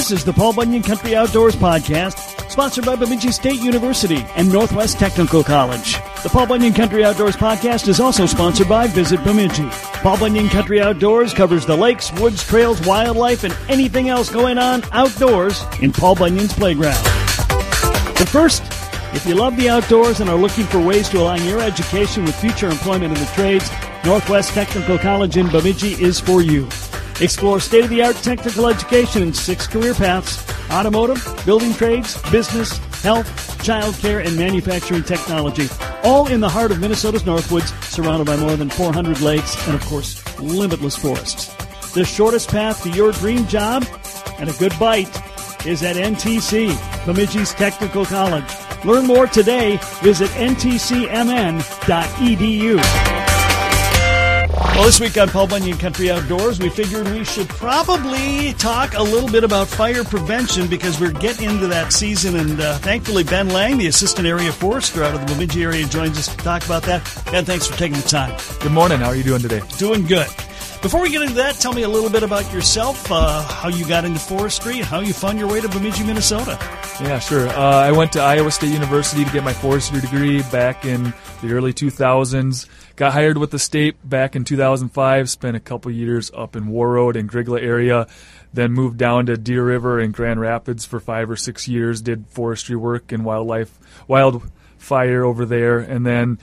This is the Paul Bunyan Country Outdoors Podcast, sponsored by Bemidji State University and Northwest Technical College. The Paul Bunyan Country Outdoors Podcast is also sponsored by Visit Bemidji. Paul Bunyan Country Outdoors covers the lakes, woods, trails, wildlife, and anything else going on outdoors in Paul Bunyan's playground. But first, if you love the outdoors and are looking for ways to align your education with future employment in the trades, Northwest Technical College in Bemidji is for you. Explore state of the art technical education in six career paths automotive, building trades, business, health, childcare, and manufacturing technology. All in the heart of Minnesota's Northwoods, surrounded by more than 400 lakes and, of course, limitless forests. The shortest path to your dream job and a good bite is at NTC, Bemidji's Technical College. Learn more today. Visit ntcmn.edu. Well, this week on Paul Bunyan Country Outdoors, we figured we should probably talk a little bit about fire prevention because we're getting into that season. And uh, thankfully, Ben Lang, the Assistant Area Forester out of the Bemidji area, joins us to talk about that. Ben, thanks for taking the time. Good morning. How are you doing today? Doing good. Before we get into that, tell me a little bit about yourself, uh, how you got into forestry, how you found your way to Bemidji, Minnesota. Yeah, sure. Uh, I went to Iowa State University to get my forestry degree back in the early 2000s. Got hired with the state back in 2005. Spent a couple years up in Warroad and Grygla area. Then moved down to Deer River and Grand Rapids for five or six years. Did forestry work and wildlife, wildfire over there, and then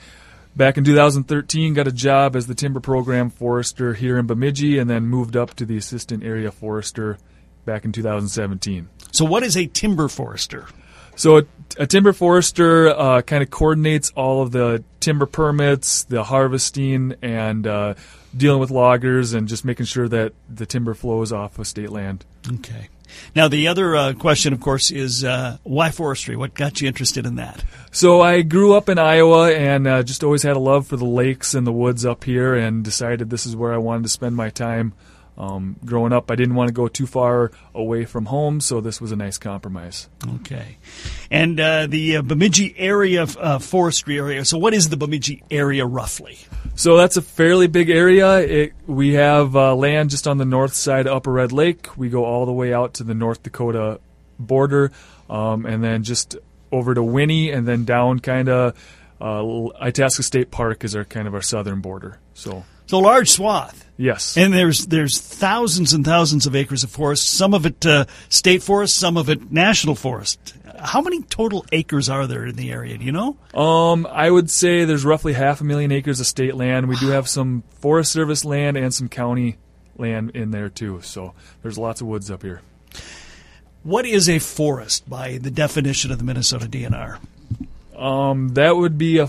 Back in 2013, got a job as the timber program forester here in Bemidji, and then moved up to the assistant area forester back in 2017. So, what is a timber forester? So, a, a timber forester uh, kind of coordinates all of the timber permits, the harvesting, and uh, dealing with loggers, and just making sure that the timber flows off of state land. Okay. Now, the other uh, question, of course, is uh, why forestry? What got you interested in that? So, I grew up in Iowa and uh, just always had a love for the lakes and the woods up here, and decided this is where I wanted to spend my time. Um, growing up, I didn't want to go too far away from home, so this was a nice compromise. Okay. And uh, the uh, Bemidji area, uh, forestry area, so what is the Bemidji area roughly? So that's a fairly big area. It, we have uh, land just on the north side of Upper Red Lake. We go all the way out to the North Dakota border, um, and then just over to Winnie, and then down kind of uh, Itasca State Park is our kind of our southern border. So it's a large swath. Yes, and there's there's thousands and thousands of acres of forest. Some of it uh, state forest, some of it national forest. How many total acres are there in the area? Do you know? Um, I would say there's roughly half a million acres of state land. We do have some Forest Service land and some county land in there too. So there's lots of woods up here. What is a forest by the definition of the Minnesota DNR? Um, that would be a.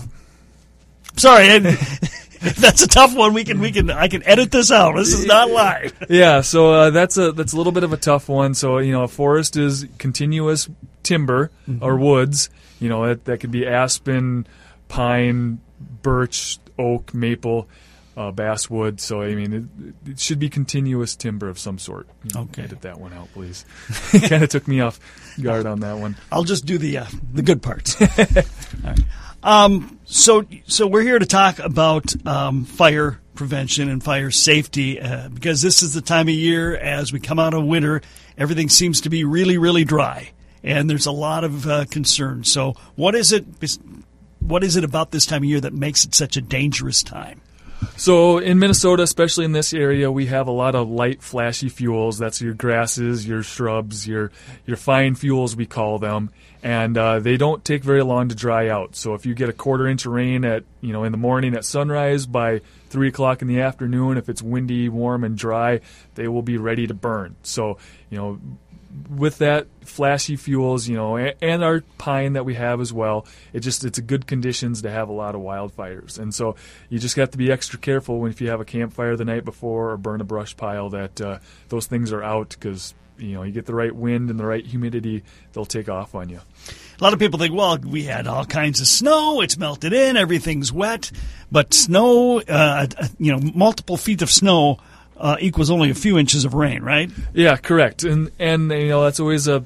Sorry, that's a tough one. We can we can I can edit this out. This is not live. yeah, so uh, that's a that's a little bit of a tough one. So you know, a forest is continuous timber mm-hmm. or woods. You know, that that could be aspen, pine, birch, oak, maple. Uh, basswood. So I mean, it, it, should be continuous timber of some sort. okay, edit that one out, please. kind of took me off guard on that one. I'll just do the uh, the good parts. Um, so, so we're here to talk about um, fire prevention and fire safety uh, because this is the time of year as we come out of winter, everything seems to be really, really dry, and there's a lot of uh, concern. So, what is it? What is it about this time of year that makes it such a dangerous time? So in Minnesota, especially in this area, we have a lot of light, flashy fuels. That's your grasses, your shrubs, your your fine fuels we call them, and uh, they don't take very long to dry out. So if you get a quarter inch of rain at you know in the morning at sunrise, by three o'clock in the afternoon, if it's windy, warm, and dry, they will be ready to burn. So you know with that flashy fuels, you know, and our pine that we have as well, it just it's a good conditions to have a lot of wildfires. And so you just have to be extra careful when if you have a campfire the night before or burn a brush pile that uh, those things are out because you know you get the right wind and the right humidity, they'll take off on you. A lot of people think, well, we had all kinds of snow; it's melted in, everything's wet. But snow, uh, you know, multiple feet of snow uh, equals only a few inches of rain, right? Yeah, correct. And and you know that's always a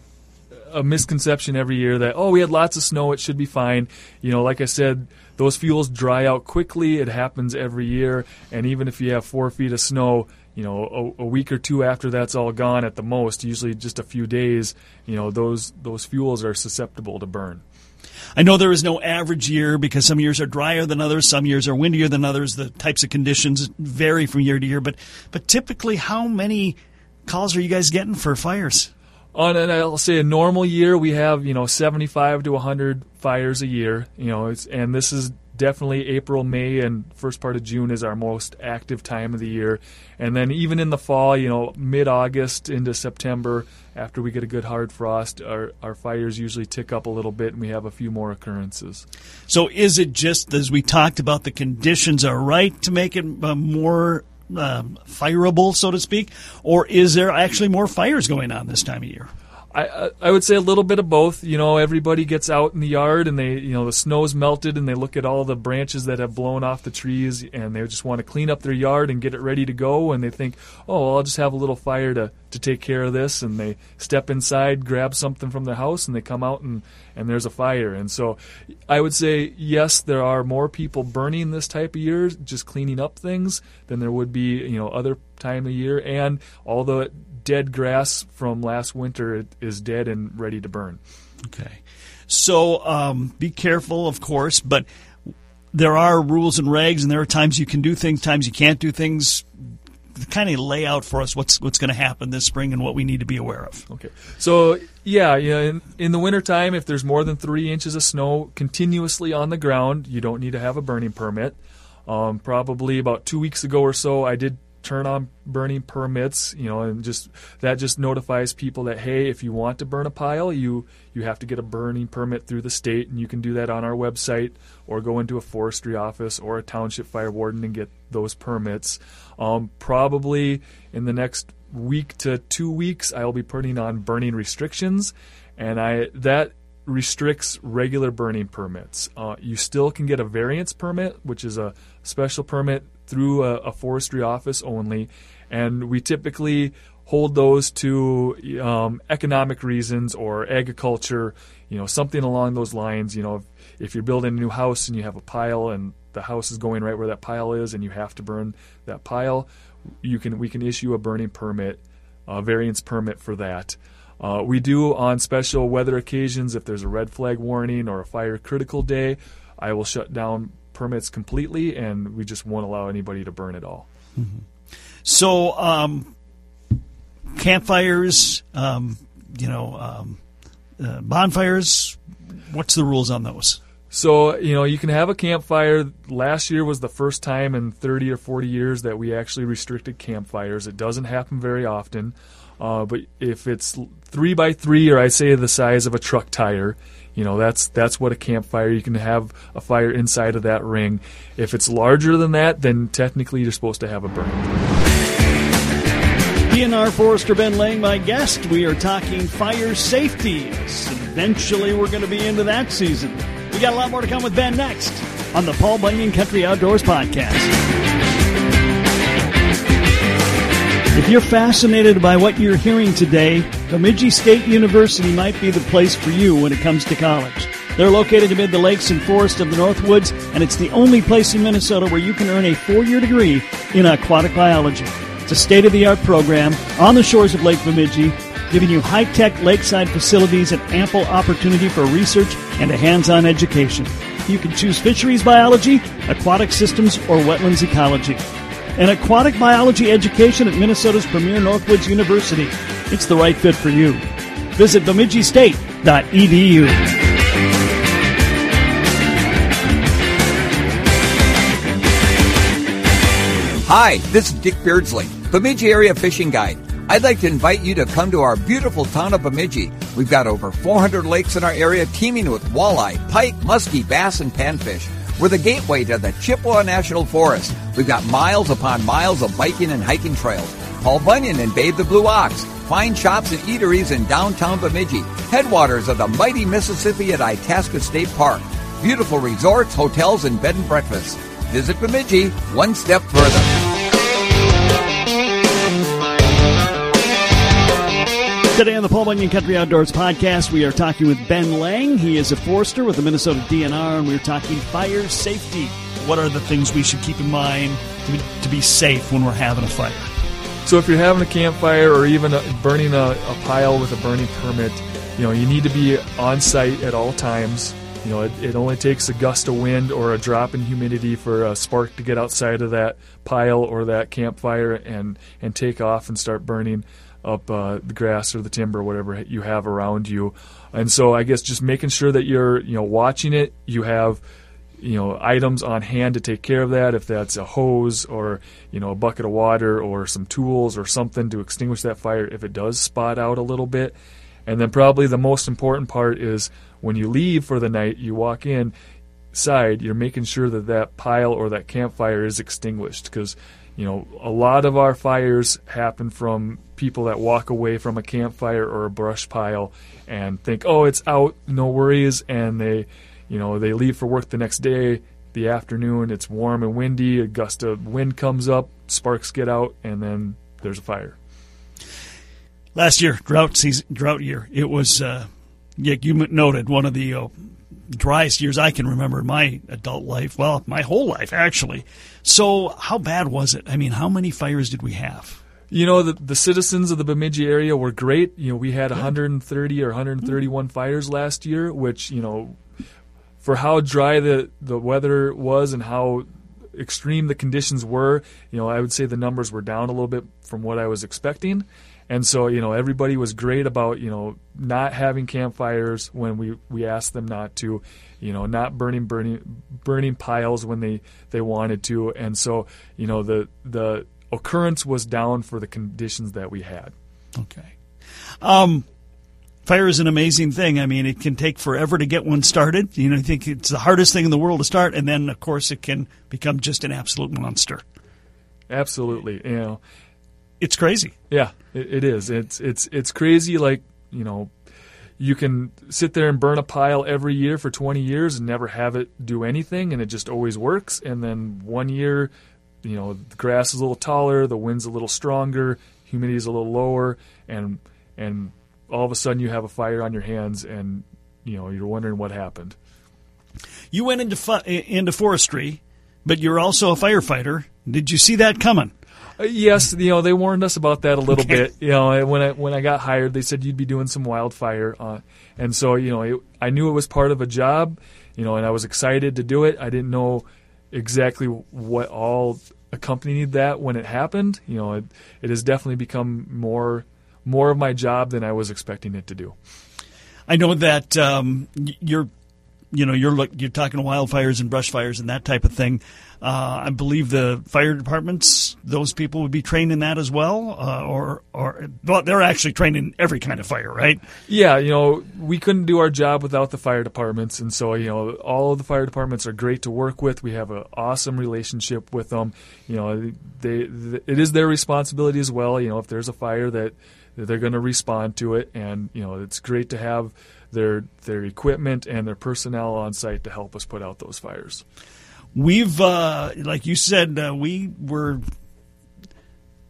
a misconception every year that oh we had lots of snow it should be fine. You know, like I said, those fuels dry out quickly. It happens every year, and even if you have four feet of snow, you know, a, a, week or two after that's all gone at the most, usually just a few days, you know, those those fuels are susceptible to burn. I know there is no average year because some years are drier than others, some years are windier than others. The types of conditions vary from year to year, but but typically, how many calls are you guys getting for fires? On and I'll say a normal year, we have you know 75 to 100 fires a year. You know, and this is definitely April, May, and first part of June is our most active time of the year. And then even in the fall, you know, mid August into September, after we get a good hard frost, our, our fires usually tick up a little bit and we have a few more occurrences. So is it just, as we talked about, the conditions are right to make it uh, more um, fireable, so to speak, or is there actually more fires going on this time of year? I I would say a little bit of both. You know, everybody gets out in the yard and they, you know, the snow's melted and they look at all the branches that have blown off the trees and they just want to clean up their yard and get it ready to go and they think, "Oh, well, I'll just have a little fire to to take care of this." And they step inside, grab something from the house and they come out and and there's a fire. And so I would say yes, there are more people burning this type of year just cleaning up things than there would be, you know, other time of year and all the dead grass from last winter is dead and ready to burn. Okay. So um, be careful, of course, but there are rules and regs, and there are times you can do things, times you can't do things. Kind of lay out for us what's what's going to happen this spring and what we need to be aware of. Okay, so yeah, yeah. In, in the wintertime, if there's more than three inches of snow continuously on the ground, you don't need to have a burning permit. Um, probably about two weeks ago or so, I did turn on burning permits, you know, and just that just notifies people that hey, if you want to burn a pile, you you have to get a burning permit through the state, and you can do that on our website or go into a forestry office or a township fire warden and get those permits. Um, probably in the next week to two weeks, I'll be putting on burning restrictions, and I that restricts regular burning permits. Uh, you still can get a variance permit, which is a special permit through a, a forestry office only, and we typically hold those to um, economic reasons or agriculture, you know, something along those lines. You know, if, if, you're building a new house and you have a pile and the house is going right where that pile is, and you have to burn that pile, you can we can issue a burning permit, a variance permit for that. Uh, we do on special weather occasions if there's a red flag warning or a fire critical day, I will shut down permits completely, and we just won't allow anybody to burn at all. Mm-hmm. So, um, campfires, um, you know, um, uh, bonfires. What's the rules on those? So, you know, you can have a campfire. Last year was the first time in 30 or 40 years that we actually restricted campfires. It doesn't happen very often. Uh, but if it's three by three, or I say the size of a truck tire, you know, that's that's what a campfire. You can have a fire inside of that ring. If it's larger than that, then technically you're supposed to have a burn. DNR Forester Ben Lang, my guest. We are talking fire safety. Eventually, we're going to be into that season. We got a lot more to come with Ben next on the Paul Bunyan Country Outdoors Podcast. If you're fascinated by what you're hearing today, Bemidji State University might be the place for you when it comes to college. They're located amid the lakes and forests of the Northwoods, and it's the only place in Minnesota where you can earn a four-year degree in aquatic biology. It's a state-of-the-art program on the shores of Lake Bemidji, giving you high-tech lakeside facilities and ample opportunity for research and a hands-on education. You can choose fisheries biology, aquatic systems, or wetlands ecology and aquatic biology education at Minnesota's premier Northwoods University. It's the right fit for you. Visit bemidjistate.edu. Hi, this is Dick Beardsley, Bemidji Area Fishing Guide. I'd like to invite you to come to our beautiful town of Bemidji. We've got over 400 lakes in our area teeming with walleye, pike, muskie, bass, and panfish. We're the gateway to the Chippewa National Forest. We've got miles upon miles of biking and hiking trails. Paul Bunyan and Babe the Blue Ox. Fine shops and eateries in downtown Bemidji. Headwaters of the mighty Mississippi at Itasca State Park. Beautiful resorts, hotels, and bed and breakfasts. Visit Bemidji one step further. Today on the Paul Bunyan Country Outdoors podcast, we are talking with Ben Lang. He is a forester with the Minnesota DNR, and we're talking fire safety. What are the things we should keep in mind to be, to be safe when we're having a fire? So if you're having a campfire or even a, burning a, a pile with a burning permit, you know you need to be on site at all times. You know, it, it, only takes a gust of wind or a drop in humidity for a spark to get outside of that pile or that campfire and and take off and start burning up uh, the grass or the timber, whatever you have around you. And so, I guess just making sure that you're you know watching it, you have you know items on hand to take care of that. If that's a hose or you know a bucket of water or some tools or something to extinguish that fire if it does spot out a little bit. And then probably the most important part is when you leave for the night, you walk in side, you're making sure that that pile or that campfire is extinguished because you know a lot of our fires happen from people that walk away from a campfire or a brush pile and think, "Oh, it's out, no worries," and they, you know, they leave for work the next day. The afternoon, it's warm and windy. A gust of wind comes up, sparks get out, and then there's a fire. Last year, drought season, drought year, it was uh, you noted one of the uh, driest years I can remember in my adult life. Well, my whole life, actually. So, how bad was it? I mean, how many fires did we have? You know, the, the citizens of the Bemidji area were great. You know, we had 130 or 131 mm-hmm. fires last year, which, you know, for how dry the, the weather was and how extreme the conditions were, you know, I would say the numbers were down a little bit from what I was expecting. And so, you know, everybody was great about, you know, not having campfires when we, we asked them not to, you know, not burning burning burning piles when they, they wanted to. And so, you know, the the occurrence was down for the conditions that we had. Okay. Um, fire is an amazing thing. I mean, it can take forever to get one started. You know, I think it's the hardest thing in the world to start, and then, of course, it can become just an absolute monster. Absolutely. You know, it's crazy. Yeah, it, it is. It's it's it's crazy. Like you know, you can sit there and burn a pile every year for 20 years and never have it do anything, and it just always works. And then one year, you know, the grass is a little taller, the wind's a little stronger, humidity is a little lower, and and all of a sudden you have a fire on your hands, and you know you're wondering what happened. You went into fu- into forestry, but you're also a firefighter. Did you see that coming? Uh, yes, you know they warned us about that a little okay. bit. You know, when I when I got hired, they said you'd be doing some wildfire, uh, and so you know it, I knew it was part of a job. You know, and I was excited to do it. I didn't know exactly what all accompanied that when it happened. You know, it, it has definitely become more more of my job than I was expecting it to do. I know that um, you're you know you're you're talking wildfires and brush fires and that type of thing. Uh, I believe the fire departments; those people would be trained in that as well, uh, or or well, they're actually trained in every kind of fire, right? Yeah, you know, we couldn't do our job without the fire departments, and so you know, all of the fire departments are great to work with. We have an awesome relationship with them. You know, they, they it is their responsibility as well. You know, if there's a fire that they're going to respond to it, and you know, it's great to have their their equipment and their personnel on site to help us put out those fires. We've, uh, like you said, uh, we were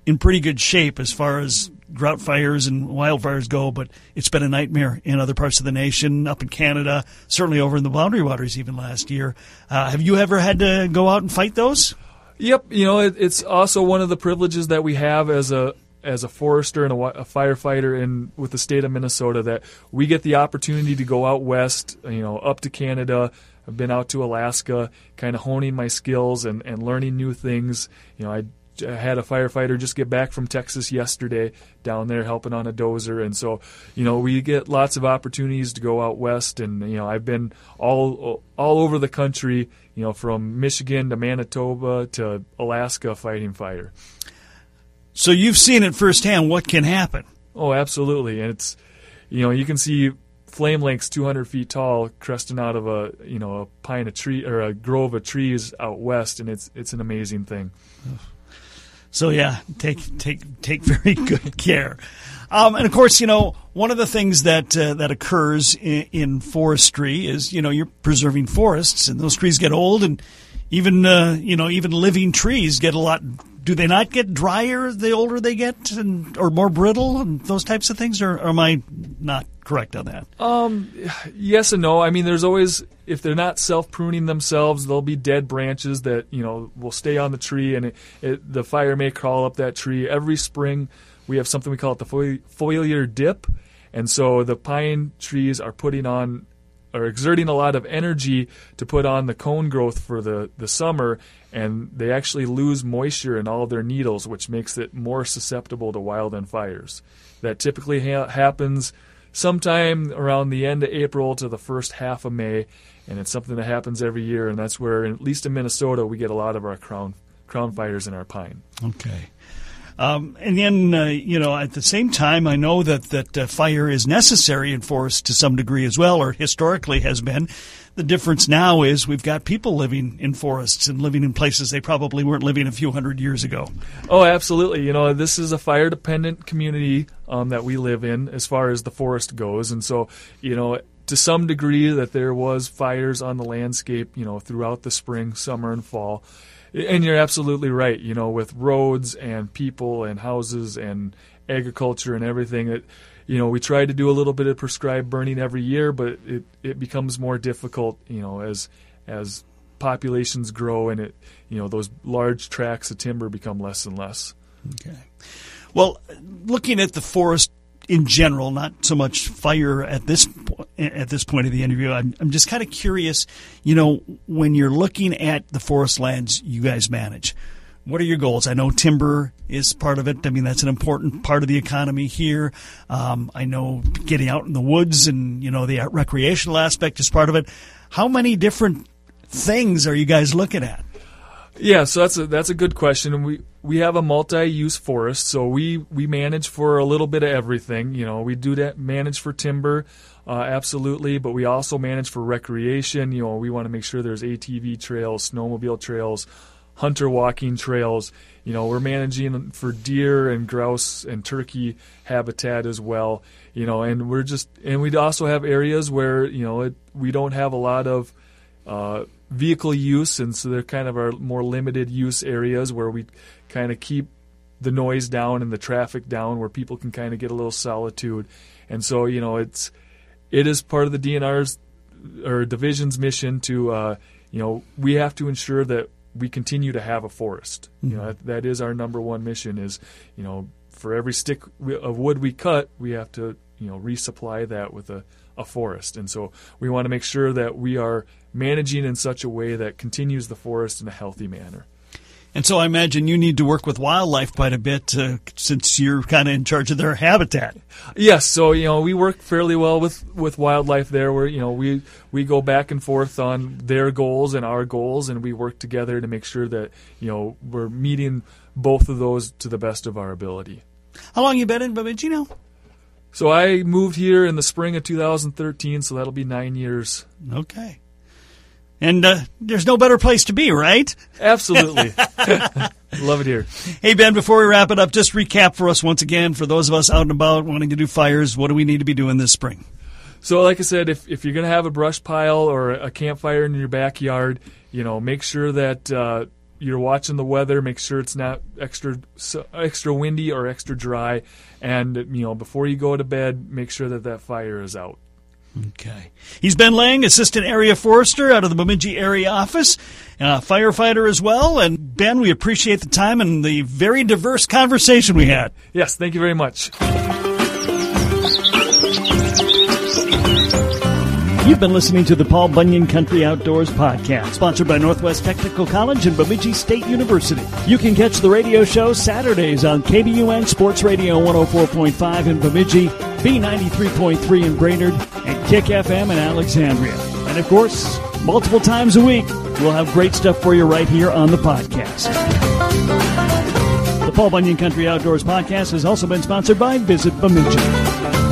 in pretty good shape as far as drought fires and wildfires go, but it's been a nightmare in other parts of the nation, up in Canada, certainly over in the Boundary Waters even last year. Uh, have you ever had to go out and fight those? Yep, you know it, it's also one of the privileges that we have as a as a forester and a, a, firefighter in with the state of Minnesota that we get the opportunity to go out west, you know, up to Canada. I've been out to Alaska, kind of honing my skills and, and learning new things. You know, I, I had a firefighter just get back from Texas yesterday down there helping on a dozer, and so you know we get lots of opportunities to go out west, and you know I've been all all over the country, you know, from Michigan to Manitoba to Alaska fighting fire. So you've seen it firsthand what can happen. Oh, absolutely. And it's, you know, you can see flame lengths 200 feet tall cresting out of a, you know, a pine of tree or a grove of trees out west, and it's it's an amazing thing. So yeah, take take take very good care. Um, and of course, you know, one of the things that uh, that occurs in, in, forestry is, you know, you're preserving forests, and those trees get old, and even uh, you know even living trees get a lot. Do they not get drier the older they get, and or more brittle and those types of things? Or, or am I not correct on that? Um, yes and no. I mean, there's always if they're not self pruning themselves, there'll be dead branches that you know will stay on the tree, and it, it, the fire may crawl up that tree. Every spring, we have something we call it the foliar dip, and so the pine trees are putting on are exerting a lot of energy to put on the cone growth for the, the summer, and they actually lose moisture in all their needles, which makes it more susceptible to wildland fires. That typically ha- happens sometime around the end of April to the first half of May, and it's something that happens every year, and that's where, at least in Minnesota, we get a lot of our crown crown fires in our pine. Okay. Um, and then, uh, you know, at the same time, I know that that uh, fire is necessary in forests to some degree as well, or historically has been. The difference now is we've got people living in forests and living in places they probably weren't living a few hundred years ago. Oh, absolutely. You know, this is a fire dependent community um, that we live in as far as the forest goes. And so, you know, to some degree that there was fires on the landscape, you know, throughout the spring, summer, and fall. And you're absolutely right. You know, with roads and people and houses and agriculture and everything, that you know we try to do a little bit of prescribed burning every year, but it it becomes more difficult. You know, as as populations grow and it you know those large tracts of timber become less and less. Okay. Well, looking at the forest in general, not so much fire at this at this point of the interview. I'm, I'm just kind of curious, you know, when you're looking at the forest lands you guys manage, what are your goals? I know timber is part of it. I mean, that's an important part of the economy here. Um, I know getting out in the woods and you know the recreational aspect is part of it. How many different things are you guys looking at? Yeah, so that's a that's a good question. We we have a multi-use forest, so we we manage for a little bit of everything. You know, we do that manage for timber, uh, absolutely, but we also manage for recreation. You know, we want to make sure there's ATV trails, snowmobile trails, hunter walking trails. You know, we're managing for deer and grouse and turkey habitat as well. You know, and we're just and we also have areas where you know it, we don't have a lot of uh, vehicle use, and so they're kind of our more limited use areas where we kind of keep the noise down and the traffic down, where people can kind of get a little solitude. And so, you know, it's it is part of the DNR's or division's mission to, uh, you know, we have to ensure that we continue to have a forest. Mm-hmm. You know, that, that is our number one mission. Is you know, for every stick of wood we cut, we have to you know resupply that with a a forest. And so we want to make sure that we are managing in such a way that continues the forest in a healthy manner. And so I imagine you need to work with wildlife quite a bit uh, since you're kind of in charge of their habitat. Yes, so you know we work fairly well with, with wildlife there. Where you know we we go back and forth on their goals and our goals, and we work together to make sure that you know we're meeting both of those to the best of our ability. How long you been in Bemidji now? So I moved here in the spring of 2013, so that'll be nine years. Okay. And uh, there's no better place to be, right? Absolutely. Love it here. Hey, Ben, before we wrap it up, just recap for us once again for those of us out and about wanting to do fires. What do we need to be doing this spring? So, like I said, if, if you're going to have a brush pile or a campfire in your backyard, you know, make sure that uh, you're watching the weather. Make sure it's not extra extra windy or extra dry, and you know before you go to bed, make sure that that fire is out. Okay. He's Ben Lang, Assistant Area Forester out of the Bemidji Area Office, uh, firefighter as well. And Ben, we appreciate the time and the very diverse conversation we had. Yes, thank you very much. You've been listening to the Paul Bunyan Country Outdoors podcast, sponsored by Northwest Technical College and Bemidji State University. You can catch the radio show Saturdays on KBUN Sports Radio 104.5 in Bemidji, B93.3 in Brainerd, and Kick FM in Alexandria. And of course, multiple times a week, we'll have great stuff for you right here on the podcast. The Paul Bunyan Country Outdoors podcast has also been sponsored by Visit Bemidji.